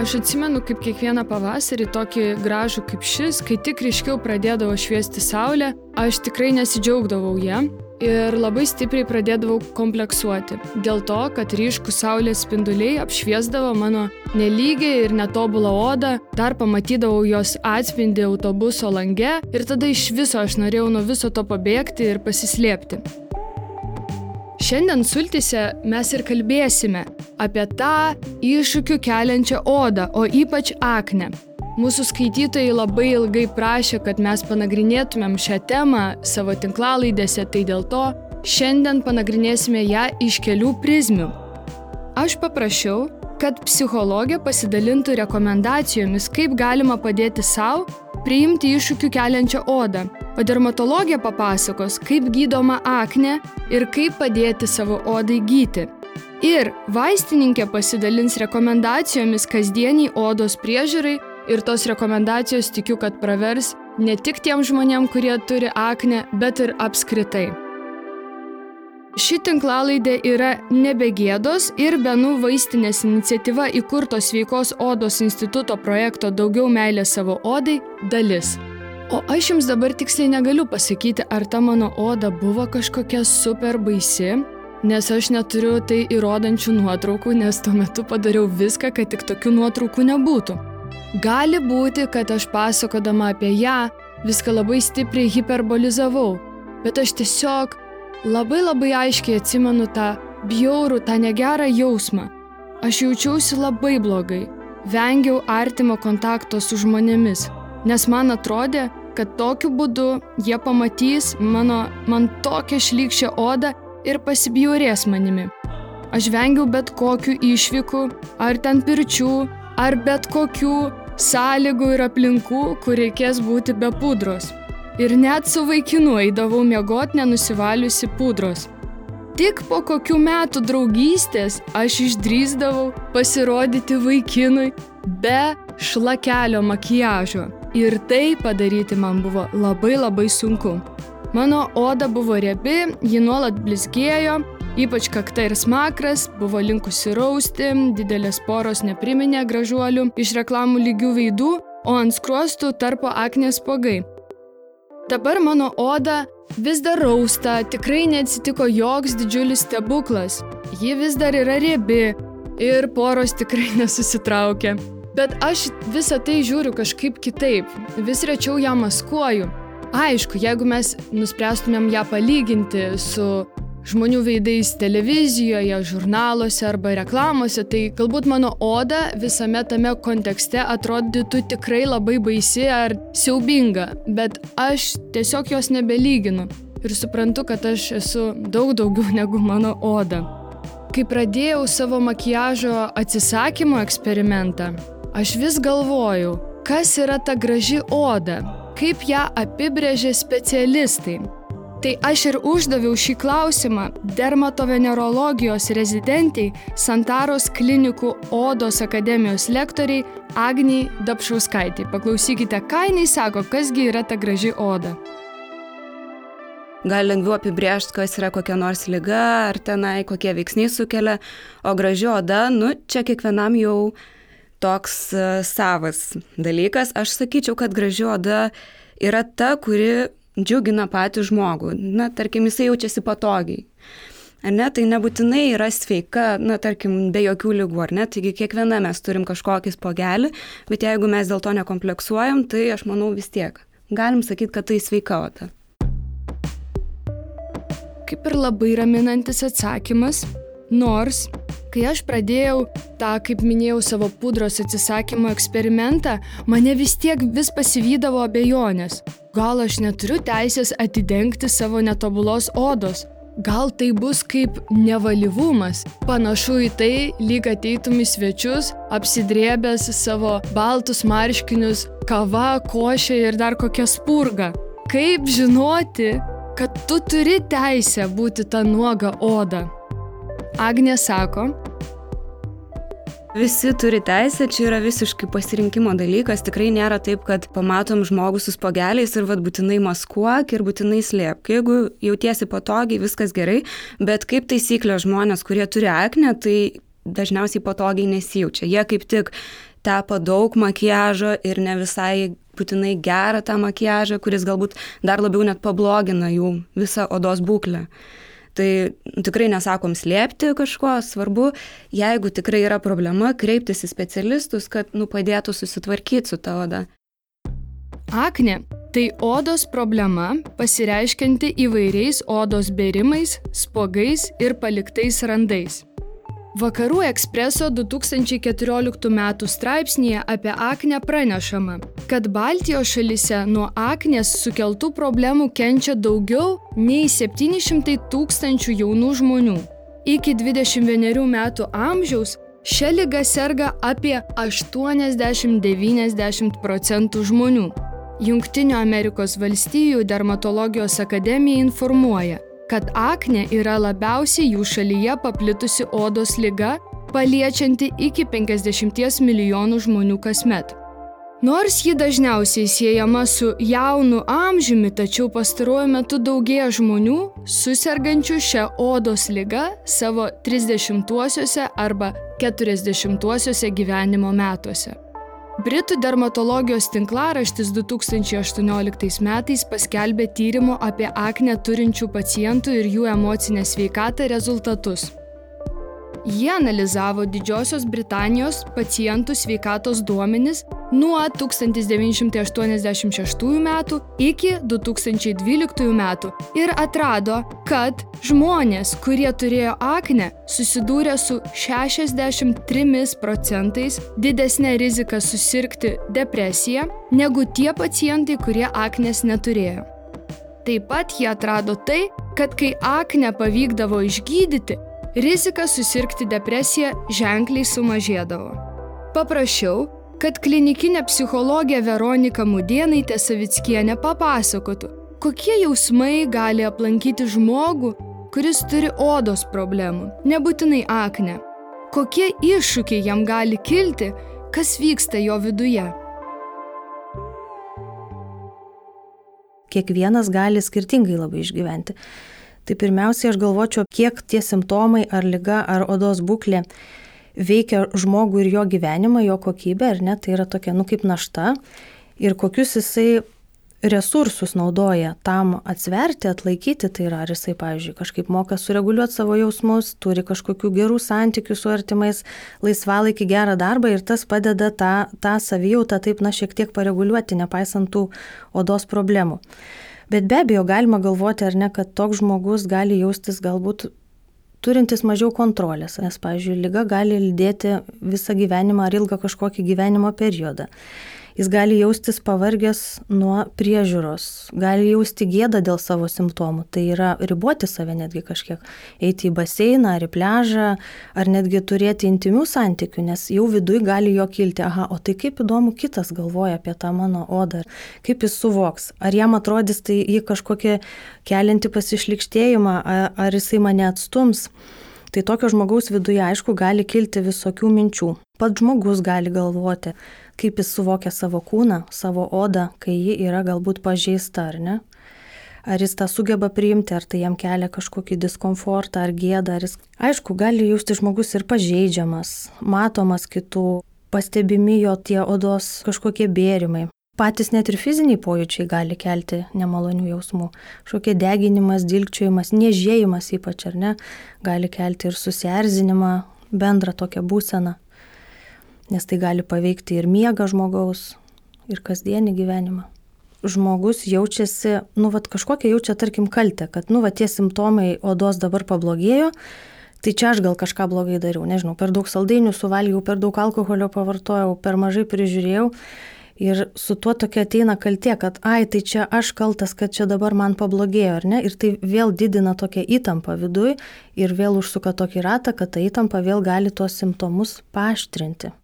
Aš atsimenu, kaip kiekvieną pavasarį, tokį gražų kaip šis, kai tik ryškiau pradėdavo šviesti saulė, aš tikrai nesidžiaugdavau ją ir labai stipriai pradėdavau kompleksuoti. Dėl to, kad ryškų saulės spinduliai apšviesdavo mano nelygiai ir netobulą odą, dar pamatydavau jos atspindį autobuso lange ir tada iš viso aš norėjau nuo viso to pabėgti ir pasislėpti. Šiandien sultise mes ir kalbėsime apie tą iššūkių keliančią odą, o ypač akne. Mūsų skaitytojai labai ilgai prašė, kad mes panagrinėtumėm šią temą savo tinklalaidėse, tai dėl to šiandien panagrinėsime ją iš kelių prizmių. Aš paprašiau, kad psichologė pasidalintų rekomendacijomis, kaip galima padėti savo priimti iššūkių keliančią odą, o dermatologija papasakos, kaip gydoma akne ir kaip padėti savo odai gyti. Ir vaistininkė pasidalins rekomendacijomis kasdieniai odos priežiūrai ir tos rekomendacijos tikiu, kad pravers ne tik tiem žmonėm, kurie turi akne, bet ir apskritai. Ši tinklalaidė yra nebegėdos ir Benų vaistinės iniciatyva įkurto sveikos odos instituto projekto Daugiau meilės savo odai dalis. O aš jums dabar tiksliai negaliu pasakyti, ar ta mano oda buvo kažkokia super baisi, nes aš neturiu tai įrodančių nuotraukų, nes tuo metu padariau viską, kad tik tokių nuotraukų nebūtų. Gali būti, kad aš pasakodama apie ją viską labai stipriai hiperbolizavau, bet aš tiesiog labai labai aiškiai atsimenu tą bjaurų, tą negerą jausmą. Aš jaučiausi labai blogai, vengiau artimo kontakto su žmonėmis, nes man atrodė, kad tokiu būdu jie pamatys mano, man tokią šlykščią odą ir pasibjaurės manimi. Aš vengiau bet kokių išvykų, ar ten pirčių, ar bet kokių sąlygų ir aplinkų, kur reikės būti be pudros. Ir net su vaikinu eidavau miegot nenusivaliusi pudros. Tik po kokių metų draugystės aš išdrįsdavau pasirodyti vaikinui be šlakelio makiažo. Ir tai padaryti man buvo labai labai sunku. Mano oda buvo riebi, ji nuolat blizgėjo, Ypač kakta ir smakras buvo linkusi rausti, didelės poros nepriminė gražuolių iš reklamų lygių veidų, o ant skruostų tarpo aknės pogai. Dabar mano oda vis dar rausta, tikrai neatsitiko joks didžiulis stebuklas. Ji vis dar yra riebi ir poros tikrai nesusitraukia. Bet aš visą tai žiūriu kažkaip kitaip, vis rečiau ją maskuoju. Aišku, jeigu mes nuspręstumėm ją palyginti su žmonių veidais televizijoje, žurnaluose arba reklamose, tai galbūt mano oda visame tame kontekste atrodytų tikrai labai baisi ar siaubinga, bet aš tiesiog jos nebelyginu ir suprantu, kad aš esu daug daugiau negu mano oda. Kai pradėjau savo makiažo atsisakymo eksperimentą, aš vis galvojau, kas yra ta graži oda, kaip ją apibrėžia specialistai. Tai aš ir uždaviau šį klausimą dermatovenerologijos rezidentiai Santaros klinikų Odos akademijos lektoriai Agniai Dapšauskaitai. Paklausykite, ką jinai sako, kasgi yra ta graži oda. Gal lengviau apibriežti, kas yra kokia nors lyga, ar tenai kokie veiksniai sukelia, o graži oda, nu, čia kiekvienam jau toks uh, savas dalykas. Aš sakyčiau, kad graži oda yra ta, kuri džiugina patį žmogų. Na, tarkim, jisai jaučiasi patogiai. Ar ne, tai nebūtinai yra sveika, na, tarkim, be jokių lygų, ar ne, taigi kiekviena mes turim kažkokį spogelį, bet jeigu mes dėl to nekompleksuojam, tai aš manau vis tiek. Galim sakyti, kad tai sveika oda. Kaip ir labai raminantis atsakymas, nors Kai aš pradėjau tą, kaip minėjau, savo pudros atsisakymo eksperimentą, mane vis tiek vis pasivydavo abejonės. Gal aš neturiu teisės atidengti savo netobulos odos? Gal tai bus kaip nevalyvumas? Panašu į tai, lyg ateitum į svečius, apsidrėbęs savo baltus marškinius, kava, košė ir dar kokia spurga. Kaip žinoti, kad tu turi teisę būti tą nuogą odą? Agnė sako, Visi turi teisę, čia yra visiškai pasirinkimo dalykas, tikrai nėra taip, kad pamatom žmogų su spogeliais ir vad būtinai maskuok ir būtinai slėpk. Jeigu jautiesi patogiai, viskas gerai, bet kaip taisyklė žmonės, kurie turi akne, tai dažniausiai patogiai nesijaučia. Jie kaip tik tepa daug makiažo ir ne visai būtinai gerą tą makiažą, kuris galbūt dar labiau net pablogina jų visą odos būklę. Tai tikrai nesakom slėpti kažko, svarbu, jeigu tikrai yra problema, kreiptis į specialistus, kad nu, padėtų susitvarkyti su ta oda. Akne tai odos problema pasireiškianti įvairiais odos berimais, spogais ir paliktais randais. Vakarų ekspreso 2014 m. straipsnėje apie aknę pranešama, kad Baltijos šalise nuo aknės sukeltų problemų kenčia daugiau nei 700 tūkstančių jaunų žmonių. Iki 21 metų amžiaus šią lygą serga apie 80-90 procentų žmonių. Junktinio Amerikos valstijų dermatologijos akademija informuoja, kad akne yra labiausiai jų šalyje paplitusi odos lyga, paliečianti iki 50 milijonų žmonių kasmet. Nors ji dažniausiai siejama su jaunu amžiumi, tačiau pastaruoju metu daugėja žmonių susirgančių šią odos lygą savo 30-uosiuose arba 40-uosiuose gyvenimo metuose. Britų dermatologijos tinklaraštis 2018 metais paskelbė tyrimo apie akne turinčių pacientų ir jų emocinę sveikatą rezultatus. Jie analizavo Didžiosios Britanijos pacientų sveikatos duomenis nuo 1986 metų iki 2012 metų ir atrado, kad žmonės, kurie turėjo akne, susidūrė su 63 procentais didesnė rizika susirgti depresija negu tie pacientai, kurie aknės neturėjo. Taip pat jie atrado tai, kad kai akne pavykdavo išgydyti, rizika susirgti depresiją ženkliai sumažėdavo. Paprašiau, kad klinikinė psichologė Veronika Mudienaitė Savickienė papasakotų, kokie jausmai gali aplankyti žmogų, kuris turi odos problemų, nebūtinai akne. Kokie iššūkiai jam gali kilti, kas vyksta jo viduje. Kiekvienas gali skirtingai labai išgyventi. Tai pirmiausia, aš galvočiau, kiek tie simptomai ar lyga ar odos būklė veikia žmogų ir jo gyvenimą, jo kokybę, ar ne, tai yra tokia, nu kaip našta. Ir kokius jisai resursus naudoja tam atsverti, atlaikyti, tai yra ar jisai, pavyzdžiui, kažkaip moka sureguliuoti savo jausmus, turi kažkokių gerų santykių su artimais, laisvalaikį gerą darbą ir tas padeda tą, tą savijautą taip, na, šiek tiek pareguliuoti, nepaisant tų odos problemų. Bet be abejo galima galvoti, ar ne, kad toks žmogus gali jaustis galbūt turintis mažiau kontrolės, nes, pavyzdžiui, lyga gali lydėti visą gyvenimą ar ilgą kažkokį gyvenimo periodą. Jis gali jaustis pavargęs nuo priežiūros, gali jausti gėdą dėl savo simptomų. Tai yra riboti save netgi kažkiek. Eiti į baseiną ar į pležą, ar netgi turėti intimių santykių, nes jau viduje gali jo kilti, aha, o tai kaip įdomu kitas galvoja apie tą mano odą, kaip jis suvoks, ar jam atrodys tai jį kažkokie kelinti pasišlikštėjimą, ar jisai mane atstums. Tai tokio žmogaus viduje, aišku, gali kilti visokių minčių. Pats žmogus gali galvoti, kaip jis suvokia savo kūną, savo odą, kai ji yra galbūt pažeista ar ne. Ar jis tą sugeba priimti, ar tai jam kelia kažkokį diskomfortą ar gėdą. Ar jis... Aišku, gali jausti žmogus ir pažeidžiamas, matomas kitų, pastebimi jo tie odos kažkokie bėrimai. Patys net ir fiziniai pojūčiai gali kelti nemalonių jausmų. Šokie deginimas, dilgčiojimas, nežėjimas ypač ar ne, gali kelti ir susierzinimą, bendrą tokią būseną nes tai gali paveikti ir miegą žmogaus, ir kasdienį gyvenimą. Žmogus jaučiasi, nu, vad kažkokia jaučia, tarkim, kaltę, kad, nu, vad tie simptomai odos dabar pablogėjo, tai čia aš gal kažką blogai dariau, nežinau, per daug saldainių suvalgiau, per daug alkoholio pavartojau, per mažai prižiūrėjau. Ir su tuo tokia ateina kaltė, kad, ai, tai čia aš kaltas, kad čia dabar man pablogėjo, ar ne? Ir tai vėl didina tokią įtampą viduj ir vėl užsuka tokį ratą, kad ta įtampa vėl gali tuos simptomus paaštrinti.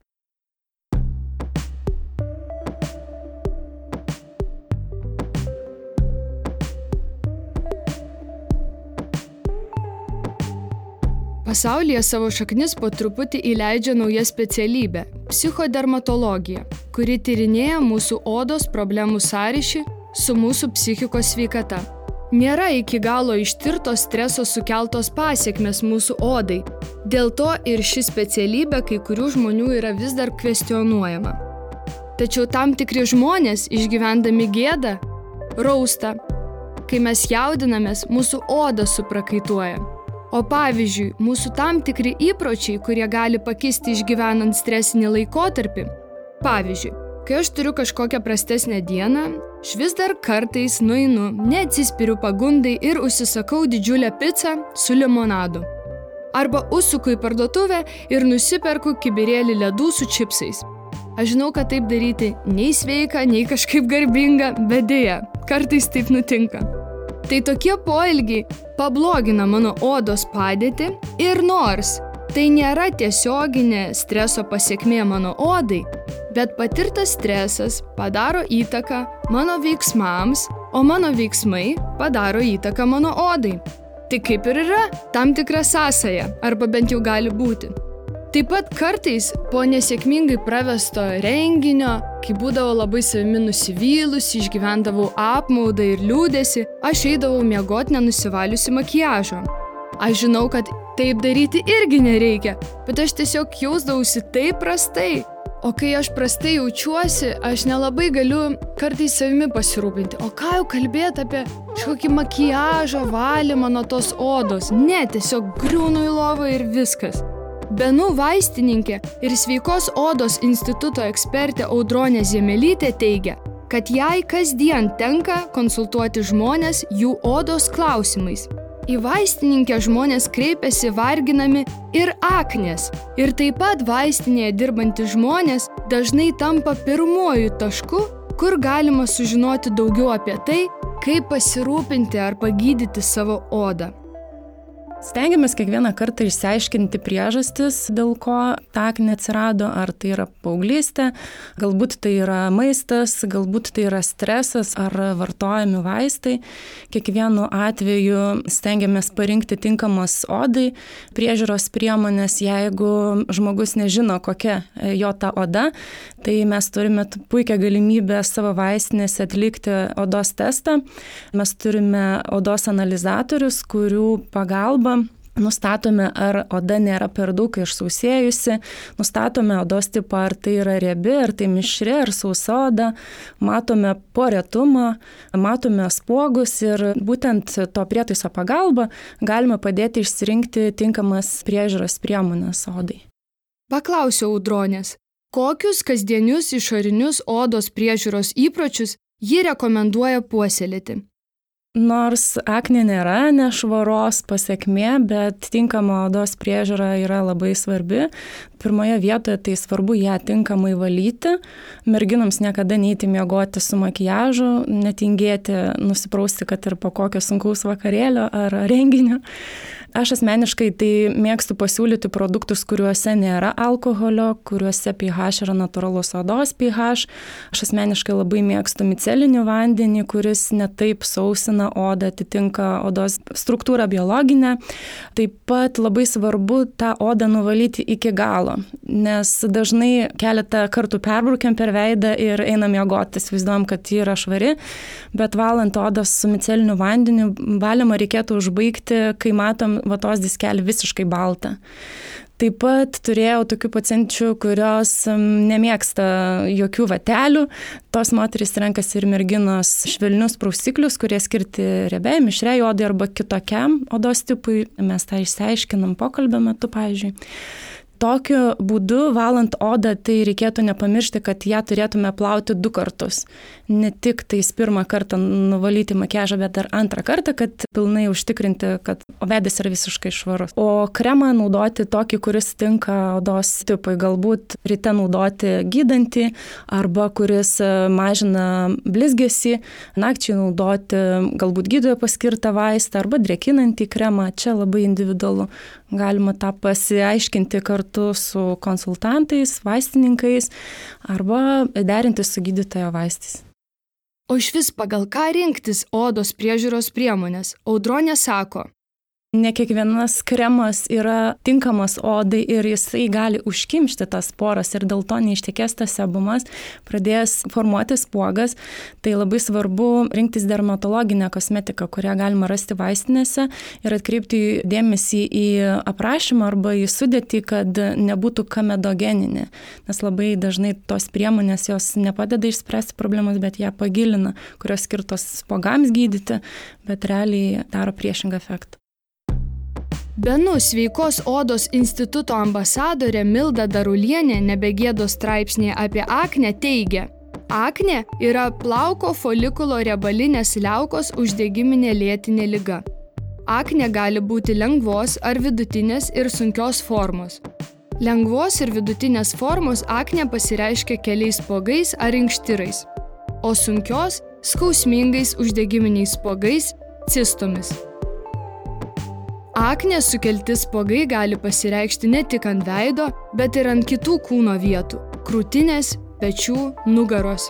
Pasaulyje savo šaknis po truputį įleidžia nauja specialybė - psichodermatologija, kuri tyrinėja mūsų odos problemų sąryšį su mūsų psichikos sveikata. nėra iki galo ištirtos streso sukeltos pasiekmes mūsų odai. Dėl to ir ši specialybė kai kurių žmonių yra vis dar kvestionuojama. Tačiau tam tikri žmonės, išgyvendami gėdą, rausta. Kai mes jaudinamės, mūsų oda suprakaituoja. O pavyzdžiui, mūsų tam tikri įpročiai, kurie gali pakisti išgyvenant stresinį laikotarpį. Pavyzdžiui, kai aš turiu kažkokią prastesnę dieną, Aš vis dar kartais nueinu, neatsispiriu pagundai ir užsisakau didžiulę pizzą su limonadu. Arba užsuku į parduotuvę ir nusiperku kibirėlį ledų su čipsais. Aš žinau, kad taip daryti nei sveika, nei kažkaip garbinga, bet dėja, kartais taip nutinka. Tai tokie poelgiai pablogina mano odos padėtį ir nors tai nėra tiesioginė streso pasiekmė mano odai, bet patirtas stresas padaro įtaką mano veiksmams, o mano veiksmai padaro įtaką mano odai. Tai kaip ir yra tam tikra sąsaja, arba bent jau gali būti. Taip pat kartais po nesėkmingai pravesto renginio, kai būdavo labai savimi nusivylusi, išgyvendavau apmaudą ir liūdėsi, aš eidavau miegoti nenusivaliusi makiažo. Aš žinau, kad taip daryti irgi nereikia, bet aš tiesiog jausdavausi taip prastai, O kai aš prastai jaučiuosi, aš nelabai galiu kartais savimi pasirūpinti. O ką jau kalbėti apie kažkokį makiažą, valymą nuo tos odos? Ne, tiesiog griūnu į lovą ir viskas. Benų vaistininkė ir sveikos odos instituto ekspertė Audronė Ziemelytė teigia, kad jai kasdien tenka konsultuoti žmonės jų odos klausimais. Į vaistininkę žmonės kreipiasi varginami ir aknės. Ir taip pat vaistinėje dirbantys žmonės dažnai tampa pirmuoju tašku, kur galima sužinoti daugiau apie tai, kaip pasirūpinti ar pagydyti savo odą. Stengiamės kiekvieną kartą išsiaiškinti priežastis, dėl ko ta aknė atsirado, ar tai yra paauglystė, galbūt tai yra maistas, galbūt tai yra stresas ar vartojami vaistai. Kiekvienu atveju stengiamės parinkti tinkamas odai priežiūros priemonės, jeigu žmogus nežino, kokia jo ta oda, tai mes turime puikią galimybę savo vaistinėse atlikti odos testą. Mes turime odos analizatorius, kurių pagalba Nustatome, ar oda nėra per daug išsausėjusi, nustatome odos tipą, ar tai yra riebi, ar tai mišri, ar sausa oda, matome poretumą, matome spuogus ir būtent to prietaiso pagalba galime padėti išsirinkti tinkamas priežiūros priemonės odai. Paklausiau audronės, kokius kasdienius išorinius odos priežiūros įpročius ji rekomenduoja puoselėti. Nors aknė nėra nešvaros pasiekmė, bet tinkama odos priežiūra yra labai svarbi. Pirmoje vietoje tai svarbu ją tinkamai valyti. Merginams niekada neįti miegoti su makijažu, netingėti nusiprausti, kad ir po kokio sunkaus vakarėlio ar renginio. Aš asmeniškai tai mėgstu pasiūlyti produktus, kuriuose nėra alkoholio, kuriuose pH yra natūralus odos pH. Aš asmeniškai labai mėgstu micelinį vandenį, kuris netaip sausina odą, atitinka odos struktūrą biologinę. Taip pat labai svarbu tą odą nuvalyti iki galo, nes dažnai keletą kartų perbraukiam per veidą ir einam miegoti, įsivaizduojam, kad ji yra švari, bet valant odą su miceliniu vandeniu, valymą reikėtų užbaigti, kai matom vatos diskelį visiškai baltą. Taip pat turėjau tokių pacienčių, kurios nemėgsta jokių vatelių. Tos moteris renkasi ir merginos švelnius prausiklius, kurie skirti riebiai, mišriai odai arba kitokiam odos tipui. Mes tą išsiaiškinam pokalbio metu, pavyzdžiui. Tokiu būdu, valant odą, tai reikėtų nepamiršti, kad ją turėtume plauti du kartus. Ne tik tais pirmą kartą nuvalyti makiažą, bet dar antrą kartą, kad pilnai užtikrinti, kad veidas yra visiškai švarus. O kremą naudoti tokį, kuris tinka odos tipui. Galbūt ryte naudoti gydantį arba kuris e, mažina blizgesį, nakčiai naudoti galbūt gydojo paskirtą vaistą arba drekinantį kremą. Čia labai individualu. Galima tą pasiaiškinti kartu su konsultantais, vaistininkais arba derinti su gydytojo vaistais. O iš vis pagal ką rinktis odos priežiūros priemonės? Audronė sako, ne kiekvienas kremas yra tinkamas odai ir jisai gali užkimšti tas poras ir dėl to neištekės tas sebumas, pradės formuotis puogas. Tai labai svarbu rinktis dermatologinę kosmetiką, kurią galima rasti vaistinėse ir atkreipti dėmesį į aprašymą arba į sudėtį, kad nebūtų kamedogeninė. Nes labai dažnai tos priemonės jos nepadeda išspręsti problemas, bet ją pagilina, kurios skirtos spogams gydyti, bet realiai daro priešingą efektą. Benu sveikos odos instituto ambasadorė Milda Darulienė nebegėdo straipsnėje apie aknę teigia, aknė yra plauko folikulo riebalinės liaukos uždegiminė lėtinė lyga. Aknė gali būti lengvos ar vidutinės ir sunkios formos. Lengvos ir vidutinės formos aknė pasireiškia keliais spogais ar inkštirais, o sunkios - skausmingais uždegiminiais spogais - cistomis. Aknės sukelti spuogai gali pasireikšti ne tik ant veido, bet ir ant kitų kūno vietų - krūtinės, pečių, nugaros.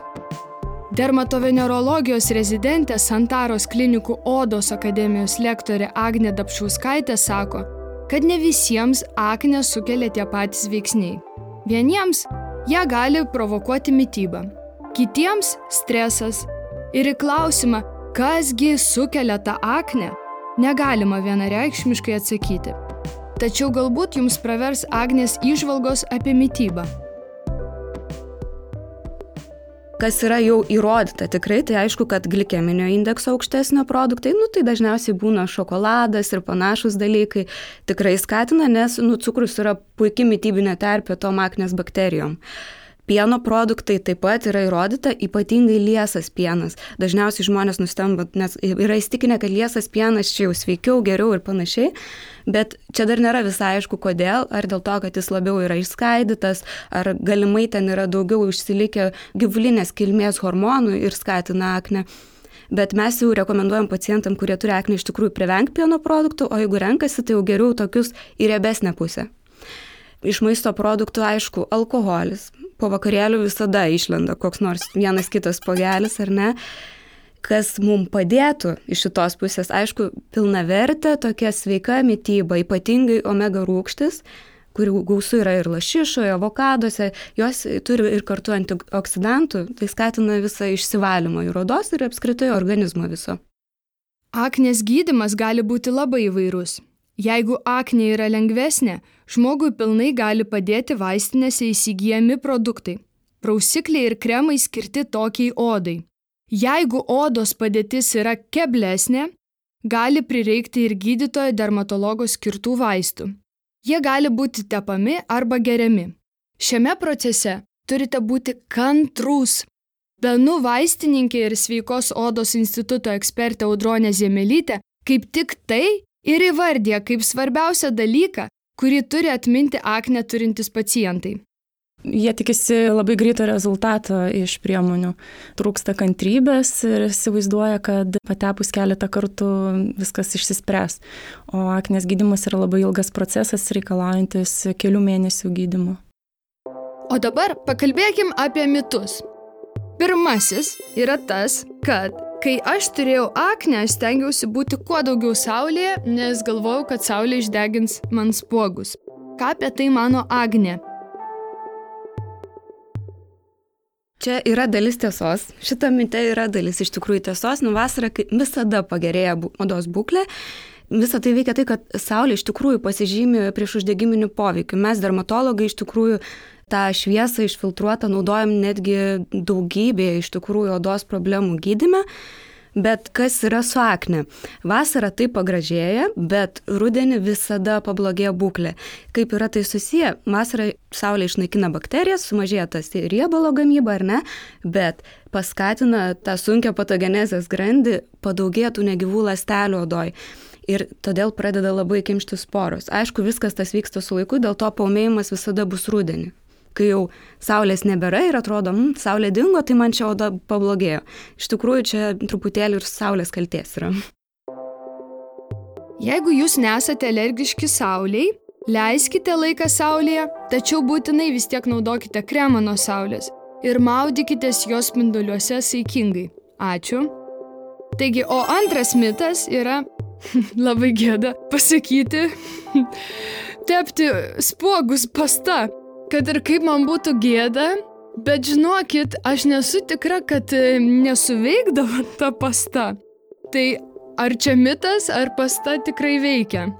Dermatovenerologijos rezidentė Santaros klinikų Odos akademijos lektorė Agne Dapšauskaitė sako, kad ne visiems aknę sukelia tie patys veiksniai. Vieniems ją gali provokuoti mytyba, kitiems stresas. Ir į klausimą, kasgi sukelia tą aknę, negalima vienareikšmiškai atsakyti. Tačiau galbūt jums pravers Agnės išvalgos apie mytybą. Kas yra jau įrodyta tikrai, tai aišku, kad glikeminio indekso aukštesnio produktai, nu tai dažniausiai būna šokoladas ir panašus dalykai, tikrai skatina, nes nu, cukrus yra puikia mytybinė terpė tom aknės bakterijom. Pieno produktai taip pat yra įrodyta, ypatingai liesas pienas. Dažniausiai žmonės nustemba, nes yra įstikinę, kad liesas pienas čia jau sveikiau, geriau ir panašiai. Bet čia dar nėra visai aišku, kodėl. Ar dėl to, kad jis labiau yra išskaidytas, ar galimai ten yra daugiau išsilikę gyvulinės kilmės hormonų ir skatina akne. Bet mes jau rekomenduojam pacientam, kurie turi akne iš tikrųjų privengti pieno produktų, o jeigu renkasi, tai jau geriau tokius į riebesnę pusę. Iš maisto produktų, aišku, alkoholis, po vakarėlių visada išlenda koks nors vienas kitas pogelis, ar ne? Kas mums padėtų iš šitos pusės, aišku, pilna vertė, tokia sveika mytyba, ypatingai omega rūkštis, kurių gausų yra ir lašišoje, avokaduose, jos turi ir kartu antioksidantų, tai skatina visą išsivalymą ir odos ir apskritai organizmo viso. Aknės gydimas gali būti labai įvairus. Jeigu aknė yra lengvesnė, žmogui pilnai gali padėti vaistinėse įsigijami produktai - prausikliai ir kremai skirti tokiai odai. Jeigu odos padėtis yra keblesnė, gali prireikti ir gydytojo dermatologo skirtų vaistų. Jie gali būti tepami arba geriami. Šiame procese turite būti kantrus. Benu vaistininkė ir sveikos odos instituto ekspertė Audronė Zemelytė kaip tik tai ir įvardyja kaip svarbiausią dalyką, kurį turi atminti akne turintys pacientai. Jie tikisi labai greito rezultato iš priemonių. Trūksta kantrybės ir įsivaizduoja, kad patepus keletą kartų viskas išsispręs. O aknės gydimas yra labai ilgas procesas, reikalaujantis kelių mėnesių gydimo. O dabar pakalbėkim apie mitus. Pirmasis yra tas, kad Kai aš turėjau aknę, aš stengiausi būti kuo daugiau saulėje, nes galvojau, kad saulė išdegins man spuogus. Ką apie tai mano Agnė? Čia yra dalis tiesos, šita minte yra dalis iš tikrųjų tiesos, nu vasarą visada pagerėja odos būklė, Visą tai veikia tai, kad Saulė iš tikrųjų pasižymė prieš uždegiminių poveikių. Mes dermatologai iš tikrųjų tą šviesą išfiltruotą naudojam netgi daugybėje iš tikrųjų odos problemų gydime. Bet kas yra su akne? Vasara tai pagražėja, bet rudenį visada pablogėja būklė. Kaip yra tai susiję? Vasara saulė išnaikina bakterijas, sumažėja tas riebalo gamyba ar ne, bet paskatina tą sunkę patogenezės grandį, padaugėja tų negyvų ląstelių odoj ir todėl pradeda labai kimšti sporos. Aišku, viskas tas vyksta su laiku, dėl to paumėjimas visada bus rudenį kai jau saulės nebėra ir atrodo, mm, saulė dingo, tai man čia oda pablogėjo. Iš tikrųjų, čia truputėlį ir saulės kalties yra. Jeigu jūs nesate alergiški sauliai, leiskite laiką saulėje, tačiau būtinai vis tiek naudokite kremą nuo saulės ir maudykitės jos spinduliuose saikingai. Ačiū. Taigi, o antras mitas yra labai gėda pasakyti, tepti spuogus pasta, kad ir kaip man būtų gėda, bet žinokit, aš nesu tikra, kad e, nesuveikdavo ta pasta. Tai ar čia mitas, ar pasta tikrai veikia?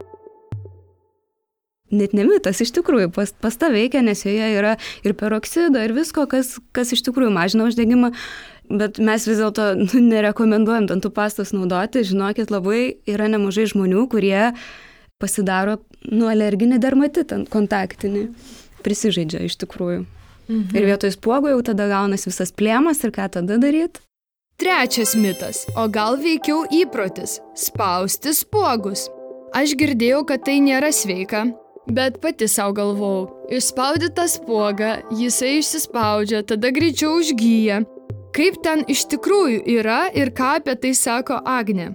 net ne mitas, iš tikrųjų pas, pasta veikia, nes joje yra ir peroksido, ir visko, kas, kas iš tikrųjų mažina uždegimą. Bet mes vis dėlto nu, nerekomenduojam dantų pastos naudoti. Žinokit, labai yra nemažai žmonių, kurie pasidaro nu, alerginį dermatitą kontaktinį. Prisižaidžia iš tikrųjų. Mhm. Ir vietoj spuogo jau tada gaunasi visas plėmas ir ką tada daryti? Trečias mitas, o gal veikiau įprotis - spausti spuogus. Aš girdėjau, kad tai nėra sveika, Bet pati savo galvojau, išspaudi tą spuogą, jisai išsispaudžia, tada greičiau užgyja. Kaip ten iš tikrųjų yra ir ką apie tai sako Agne?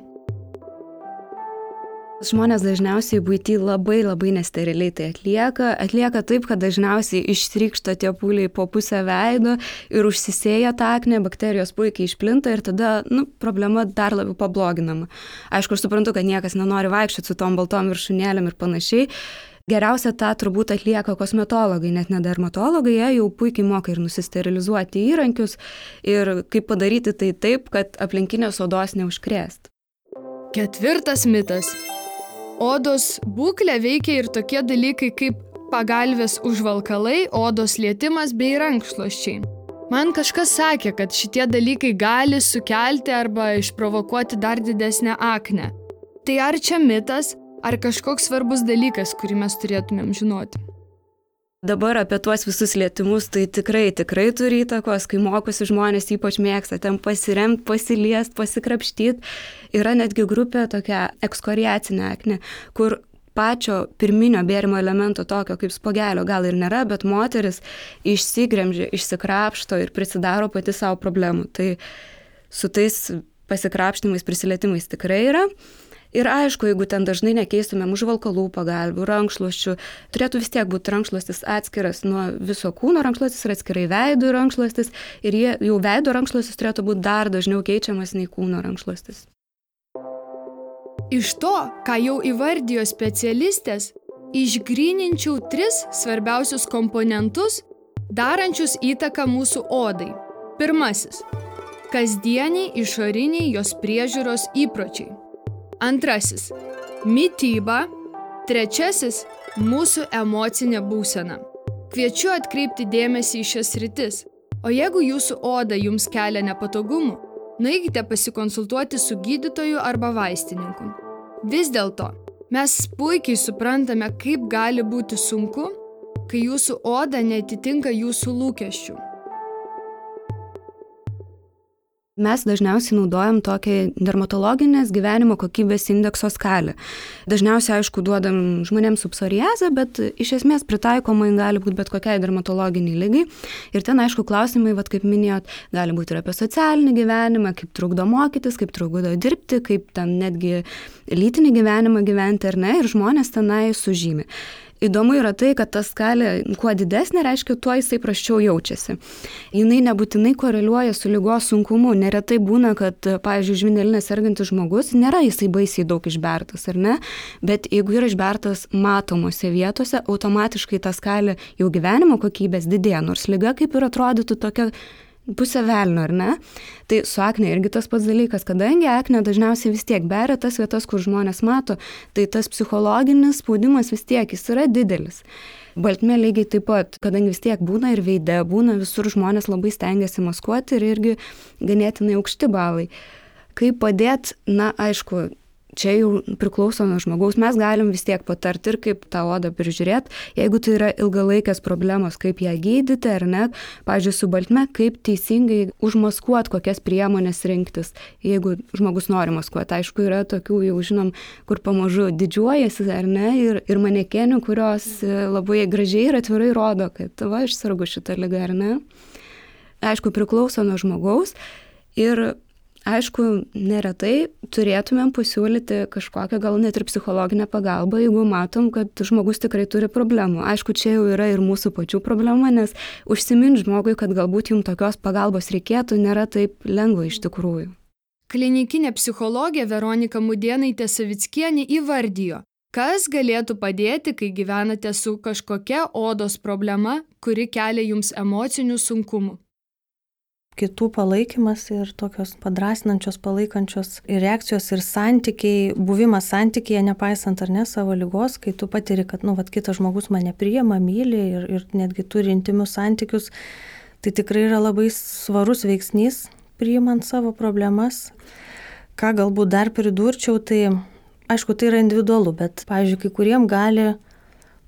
Žmonės dažniausiai būti labai labai nesteriliai tai atlieka. Atlieka taip, kad dažniausiai ištrykšta tie pūliai po pusę veido ir užsisėja tą aknę, bakterijos puikiai išplinta ir tada nu, problema dar labiau pabloginama. Aišku, aš suprantu, kad niekas nenori vaikščioti su tom baltom viršūnėlėm ir panašiai, Geriausia tą turbūt atlieka kosmetologai, net ne dermatologai, jie jau puikiai moka ir nusisterilizuoti įrankius ir kaip padaryti tai taip, kad aplinkinės odos neužkrėst. Ketvirtas mitas. Odos būklę veikia ir tokie dalykai kaip pagalvės užvalkalai, odos lietimas bei rankšluoščiai. Man kažkas sakė, kad šitie dalykai gali sukelti arba išprovokuoti dar didesnę aknę. Tai ar čia mitas, Ar kažkoks svarbus dalykas, kurį mes turėtumėm žinoti? Dabar apie tuos visus lietimus tai tikrai, tikrai turi įtakos, kai mokosi žmonės ypač mėgsta ten pasiremti, pasiliest, pasikrapštyti. Yra netgi grupė tokia ekskoriacinė akne, kur pačio pirminio bėrimo elemento tokio kaip spogelio gal ir nėra, bet moteris išsigremžia, išsikrapšto ir prisidaro pati savo problemų. Tai su tais pasikrapštimais, prisilietimais tikrai yra. Ir aišku, jeigu ten dažnai nekeistumėm užvalkalų pagalbių, rankšluosčių, turėtų vis tiek būti rankšluostis atskiras nuo viso kūno, rankšluostis yra atskirai veido rankšluostis ir jie, jau veido rankšluostis turėtų būti dar dažniau keičiamas nei kūno rankšluostis. Iš to, ką jau įvardijo specialistės, išgrininčiau tris svarbiausius komponentus, darančius įtaką mūsų odai. Pirmasis - kasdieniai išoriniai jos priežiūros įpročiai. Antrasis - mytyba. Trečiasis - mūsų emocinė būsena. Kviečiu atkreipti dėmesį į šias rytis. O jeigu jūsų oda jums kelia nepatogumų, nueikite pasikonsultuoti su gydytoju arba vaistininku. Vis dėlto, mes puikiai suprantame, kaip gali būti sunku, kai jūsų oda netitinka jūsų lūkesčių. Mes dažniausiai naudojam tokią dermatologinės gyvenimo kokybės indekso skalę. Dažniausiai, aišku, duodam žmonėms su psoriaze, bet iš esmės pritaikoma gali būti bet kokiai dermatologiniai lygai. Ir ten, aišku, klausimai, vat, kaip minėjot, gali būti ir apie socialinį gyvenimą, kaip trukdo mokytis, kaip trukdo dirbti, kaip ten netgi lytinį gyvenimą gyventi ar ne, ir žmonės tenai sužymi. Įdomu yra tai, kad ta skalė kuo didesnė, reiškia, tuo jisai praščiau jaučiasi. Jinai nebūtinai koreliuoja su lygos sunkumu. Neretai būna, kad, pavyzdžiui, žvinelinė sergantis žmogus nėra jisai baisiai daug išbertas, ar ne? Bet jeigu yra išbertas matomose vietose, automatiškai ta skalė jau gyvenimo kokybės didėja, nors lyga kaip ir atrodytų tokia pusę velnio, ar ne? Tai su akne irgi tas pats dalykas, kadangi akne dažniausiai vis tiek beria tas vietas, kur žmonės mato, tai tas psichologinis spaudimas vis tiek jis yra didelis. Baltmė lygiai taip pat, kadangi vis tiek būna ir veide, būna visur žmonės labai stengiasi maskuoti ir irgi ganėtinai aukšti balai. Kaip padėti, na aišku, čia jau priklauso nuo žmogaus, mes galim vis tiek patarti ir kaip tą odą prižiūrėti, jeigu tai yra ilgalaikės problemos, kaip ją gydyti ar ne, pažiūrėjau, su baltme, kaip teisingai užmaskuoti, kokias priemonės rinktis, jeigu žmogus nori maskuoti. Aišku, yra tokių, jau žinom, kur pamažu didžiuojasi ar ne, ir, ir manekenių, kurios e, labai gražiai ir atvirai rodo, kad va, aš sargu šitą lygą ar ne. Aišku, priklauso nuo žmogaus. Ir Aišku, neretai turėtumėm pasiūlyti kažkokią gal net ir psichologinę pagalbą, jeigu matom, kad žmogus tikrai turi problemų. Aišku, čia jau yra ir mūsų pačių problema, nes užsimint žmogui, kad galbūt jums tokios pagalbos reikėtų, nėra taip lengva iš tikrųjų. klinikinė psichologė Veronika Mudienaitė Savickienė įvardijo, kas galėtų padėti, kai gyvenate su kažkokia odos problema, kuri kelia jums emocinių sunkumų kitų palaikymas ir tokios padrasinančios, palaikančios ir reakcijos ir santykiai, buvimas santykėje, nepaisant ar ne savo lygos, kai tu patiri, kad, nu, vat, kitas žmogus mane priima, myli ir, ir netgi turi intimius santykius, tai tikrai yra labai svarus veiksnys priimant savo problemas. Ką galbūt dar pridurčiau, tai aišku, tai yra individualu, bet, pavyzdžiui, kai kuriem gali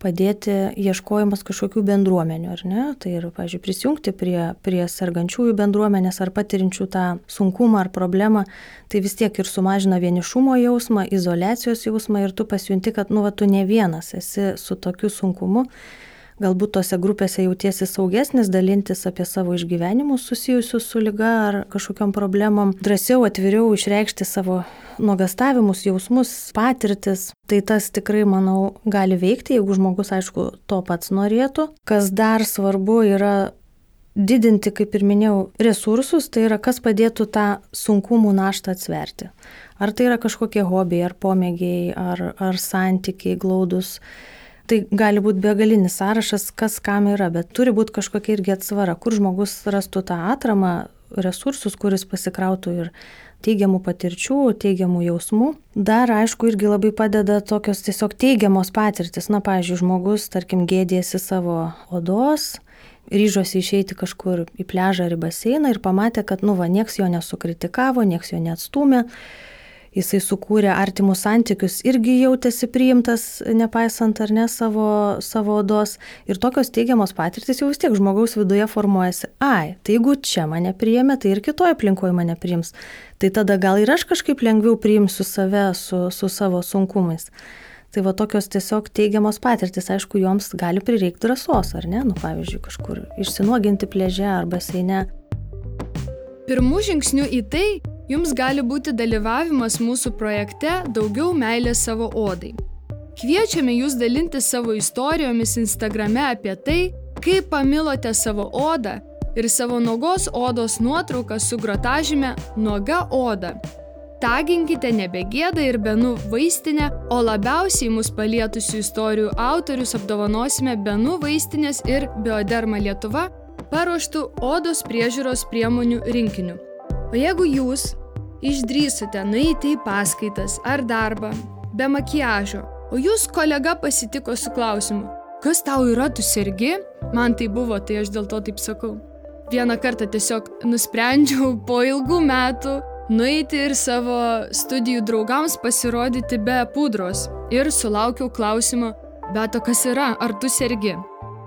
padėti ieškojimas kažkokių bendruomenių, ar ne? Tai ir, pažiūrėjau, prisijungti prie, prie sergančiųjų bendruomenės ar patirinčių tą sunkumą ar problemą, tai vis tiek ir sumažina vienišumo jausmą, izolacijos jausmą ir tu pasijunti, kad, nu, va, tu ne vienas esi su tokiu sunkumu galbūt tose grupėse jautiesi saugesnis dalintis apie savo išgyvenimus susijusius su lyga ar kažkokiam problemom, drąsiau, atviriau išreikšti savo nuogastavimus, jausmus, patirtis. Tai tas tikrai, manau, gali veikti, jeigu žmogus, aišku, to pats norėtų. Kas dar svarbu yra didinti, kaip ir minėjau, resursus, tai yra kas padėtų tą sunkumų naštą atsverti. Ar tai yra kažkokie hobiai, ar pomėgiai, ar, ar santykiai glaudus Tai gali būti begalinis sąrašas, kas kam yra, bet turi būti kažkokia irgi atsvara, kur žmogus rastų tą atramą, resursus, kuris pasikrautų ir teigiamų patirčių, teigiamų jausmų. Dar, aišku, irgi labai padeda tokios tiesiog teigiamos patirtis. Na, pavyzdžiui, žmogus, tarkim, gėdėsi savo odos, ryžosi išeiti kažkur į pležą ar į baseiną ir pamatė, kad, nu, va, nieks jo nesukritikavo, nieks jo neatstumė jisai sukūrė artimus santykius, irgi jautėsi priimtas, nepaisant ar ne savo, savo odos. Ir tokios teigiamos patirtis jau vis tiek žmogaus viduje formuojasi. Ai, tai jeigu čia mane priėmė, tai ir kitoje aplinkoje mane priims. Tai tada gal ir aš kažkaip lengviau priimsiu save su, su savo sunkumais. Tai va tokios tiesiog teigiamos patirtis, aišku, joms gali prireikti drąsos, ar ne? Nu, pavyzdžiui, kažkur išsinuoginti plėžę ar baseine. Pirmų žingsnių į tai Jums gali būti dalyvavimas mūsų projekte Daugiau meilės savo odai. Kviečiame jūs dalintis savo istorijomis Instagrame apie tai, kaip pamilote savo odą ir savo nuogos odos nuotrauką su grotažyme Nuoga oda. Taginkite nebegėdą ir Benu vaistinę, o labiausiai mus palietusių istorijų autorius apdovanosime Benu vaistinės ir Bioderma Lietuva paruoštų odos priežiūros priemonių rinkiniu. O jeigu jūs išdrįsote nueiti į paskaitas ar darbą be makiažo, o jūs kolega pasitiko su klausimu, kas tau yra, tu sergi? Man tai buvo, tai aš dėl to taip sakau. Vieną kartą tiesiog nusprendžiau po ilgų metų nueiti ir savo studijų draugams pasirodyti be pudros ir sulaukiau klausimo, bet o kas yra, ar tu sergi?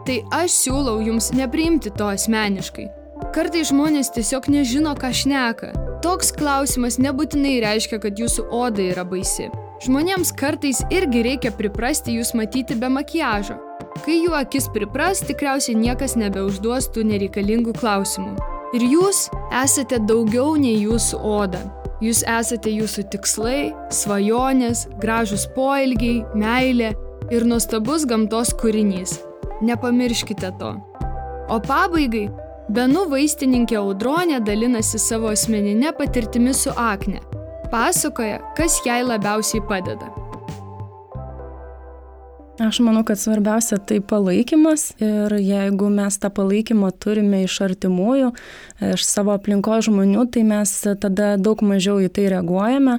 Tai aš siūlau jums nepriimti to asmeniškai. Kartai žmonės tiesiog nežino, ką šneka. Toks klausimas nebūtinai reiškia, kad jūsų oda yra baisi. Žmonėms kartais irgi reikia priprasti jūs matyti be makiažo. Kai jų akis pripras, tikriausiai niekas nebeužduos tų nereikalingų klausimų. Ir jūs esate daugiau nei jūsų oda. Jūs esate jūsų tikslai, svajonės, gražus poelgiai, meilė ir nuostabus gamtos kūrinys. Nepamirškite to. O pabaigai Benu vaistininkė Audronė dalinasi savo asmeninę patirtimi su akne. Pasakoja, kas jai labiausiai padeda. Aš manau, kad svarbiausia tai palaikymas ir jeigu mes tą palaikymą turime iš artimųjų, iš savo aplinko žmonių, tai mes tada daug mažiau į tai reaguojame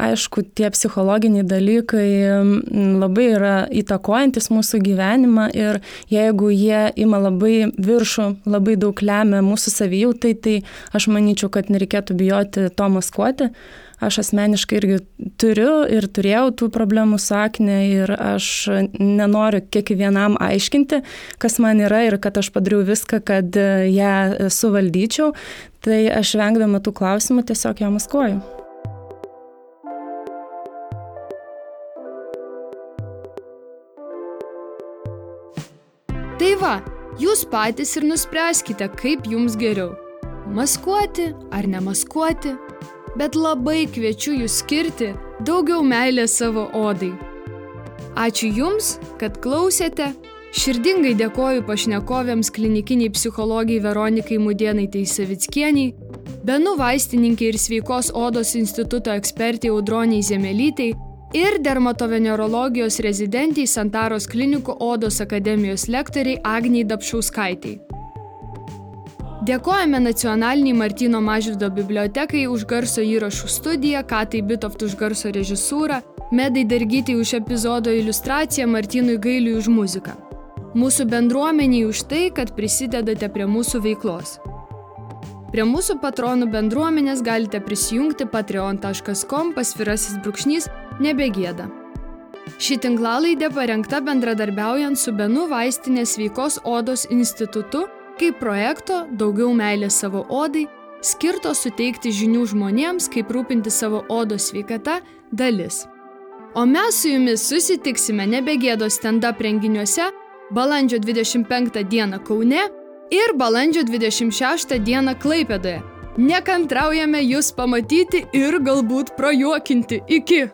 aišku, tie psichologiniai dalykai labai yra įtakojantis mūsų gyvenimą ir jeigu jie ima labai viršų, labai daug lemia mūsų savijautai, tai aš manyčiau, kad nereikėtų bijoti to maskuoti. Aš asmeniškai irgi turiu ir turėjau tų problemų su akne ir aš nenoriu kiekvienam aiškinti, kas man yra ir kad aš padariau viską, kad ją suvaldyčiau. Tai aš vengdama tų klausimų tiesiog ją maskuoju. Tai va, jūs patys ir nuspręskite, kaip jums geriau. Maskuoti ar nemaskuoti, bet labai kviečiu jūs skirti daugiau meilės savo odai. Ačiū Jums, kad klausėte. Širdingai dėkoju pašnekovėms klinikiniai psichologijai Veronikai Mudienai Teisavickieniai, Benu vaistininkė ir sveikos odos instituto ekspertė Audroniai Zemelytei ir dermatovenerologijos rezidentiai Santaros klinikų odos akademijos lektoriai Agniai Dapšauskaitei. Dėkojame nacionaliniai Martino Mažvido bibliotekai už garso įrašų studiją, Katai Bitoft už garso režisūrą, Medai Dargytai už epizodo iliustraciją, Martinui Gailiui už muziką. Mūsų bendruomeniai už tai, kad prisidedate prie mūsų veiklos. Prie mūsų patronų bendruomenės galite prisijungti patreon.com pasvirasis brūkšnys nebegėda. Ši tinklalaidė parengta bendradarbiaujant su Benu vaistinės sveikos odos institutu kaip projekto Daugiau meilės savo odai, skirto suteikti žinių žmonėms, kaip rūpinti savo odos sveikata dalis. O mes su jumis susitiksime nebegėdos stand-up renginiuose balandžio 25 dieną Kaune ir balandžio 26 dieną Klaipėdoje. Nekantraujame jūs pamatyti ir galbūt prajuokinti. Iki.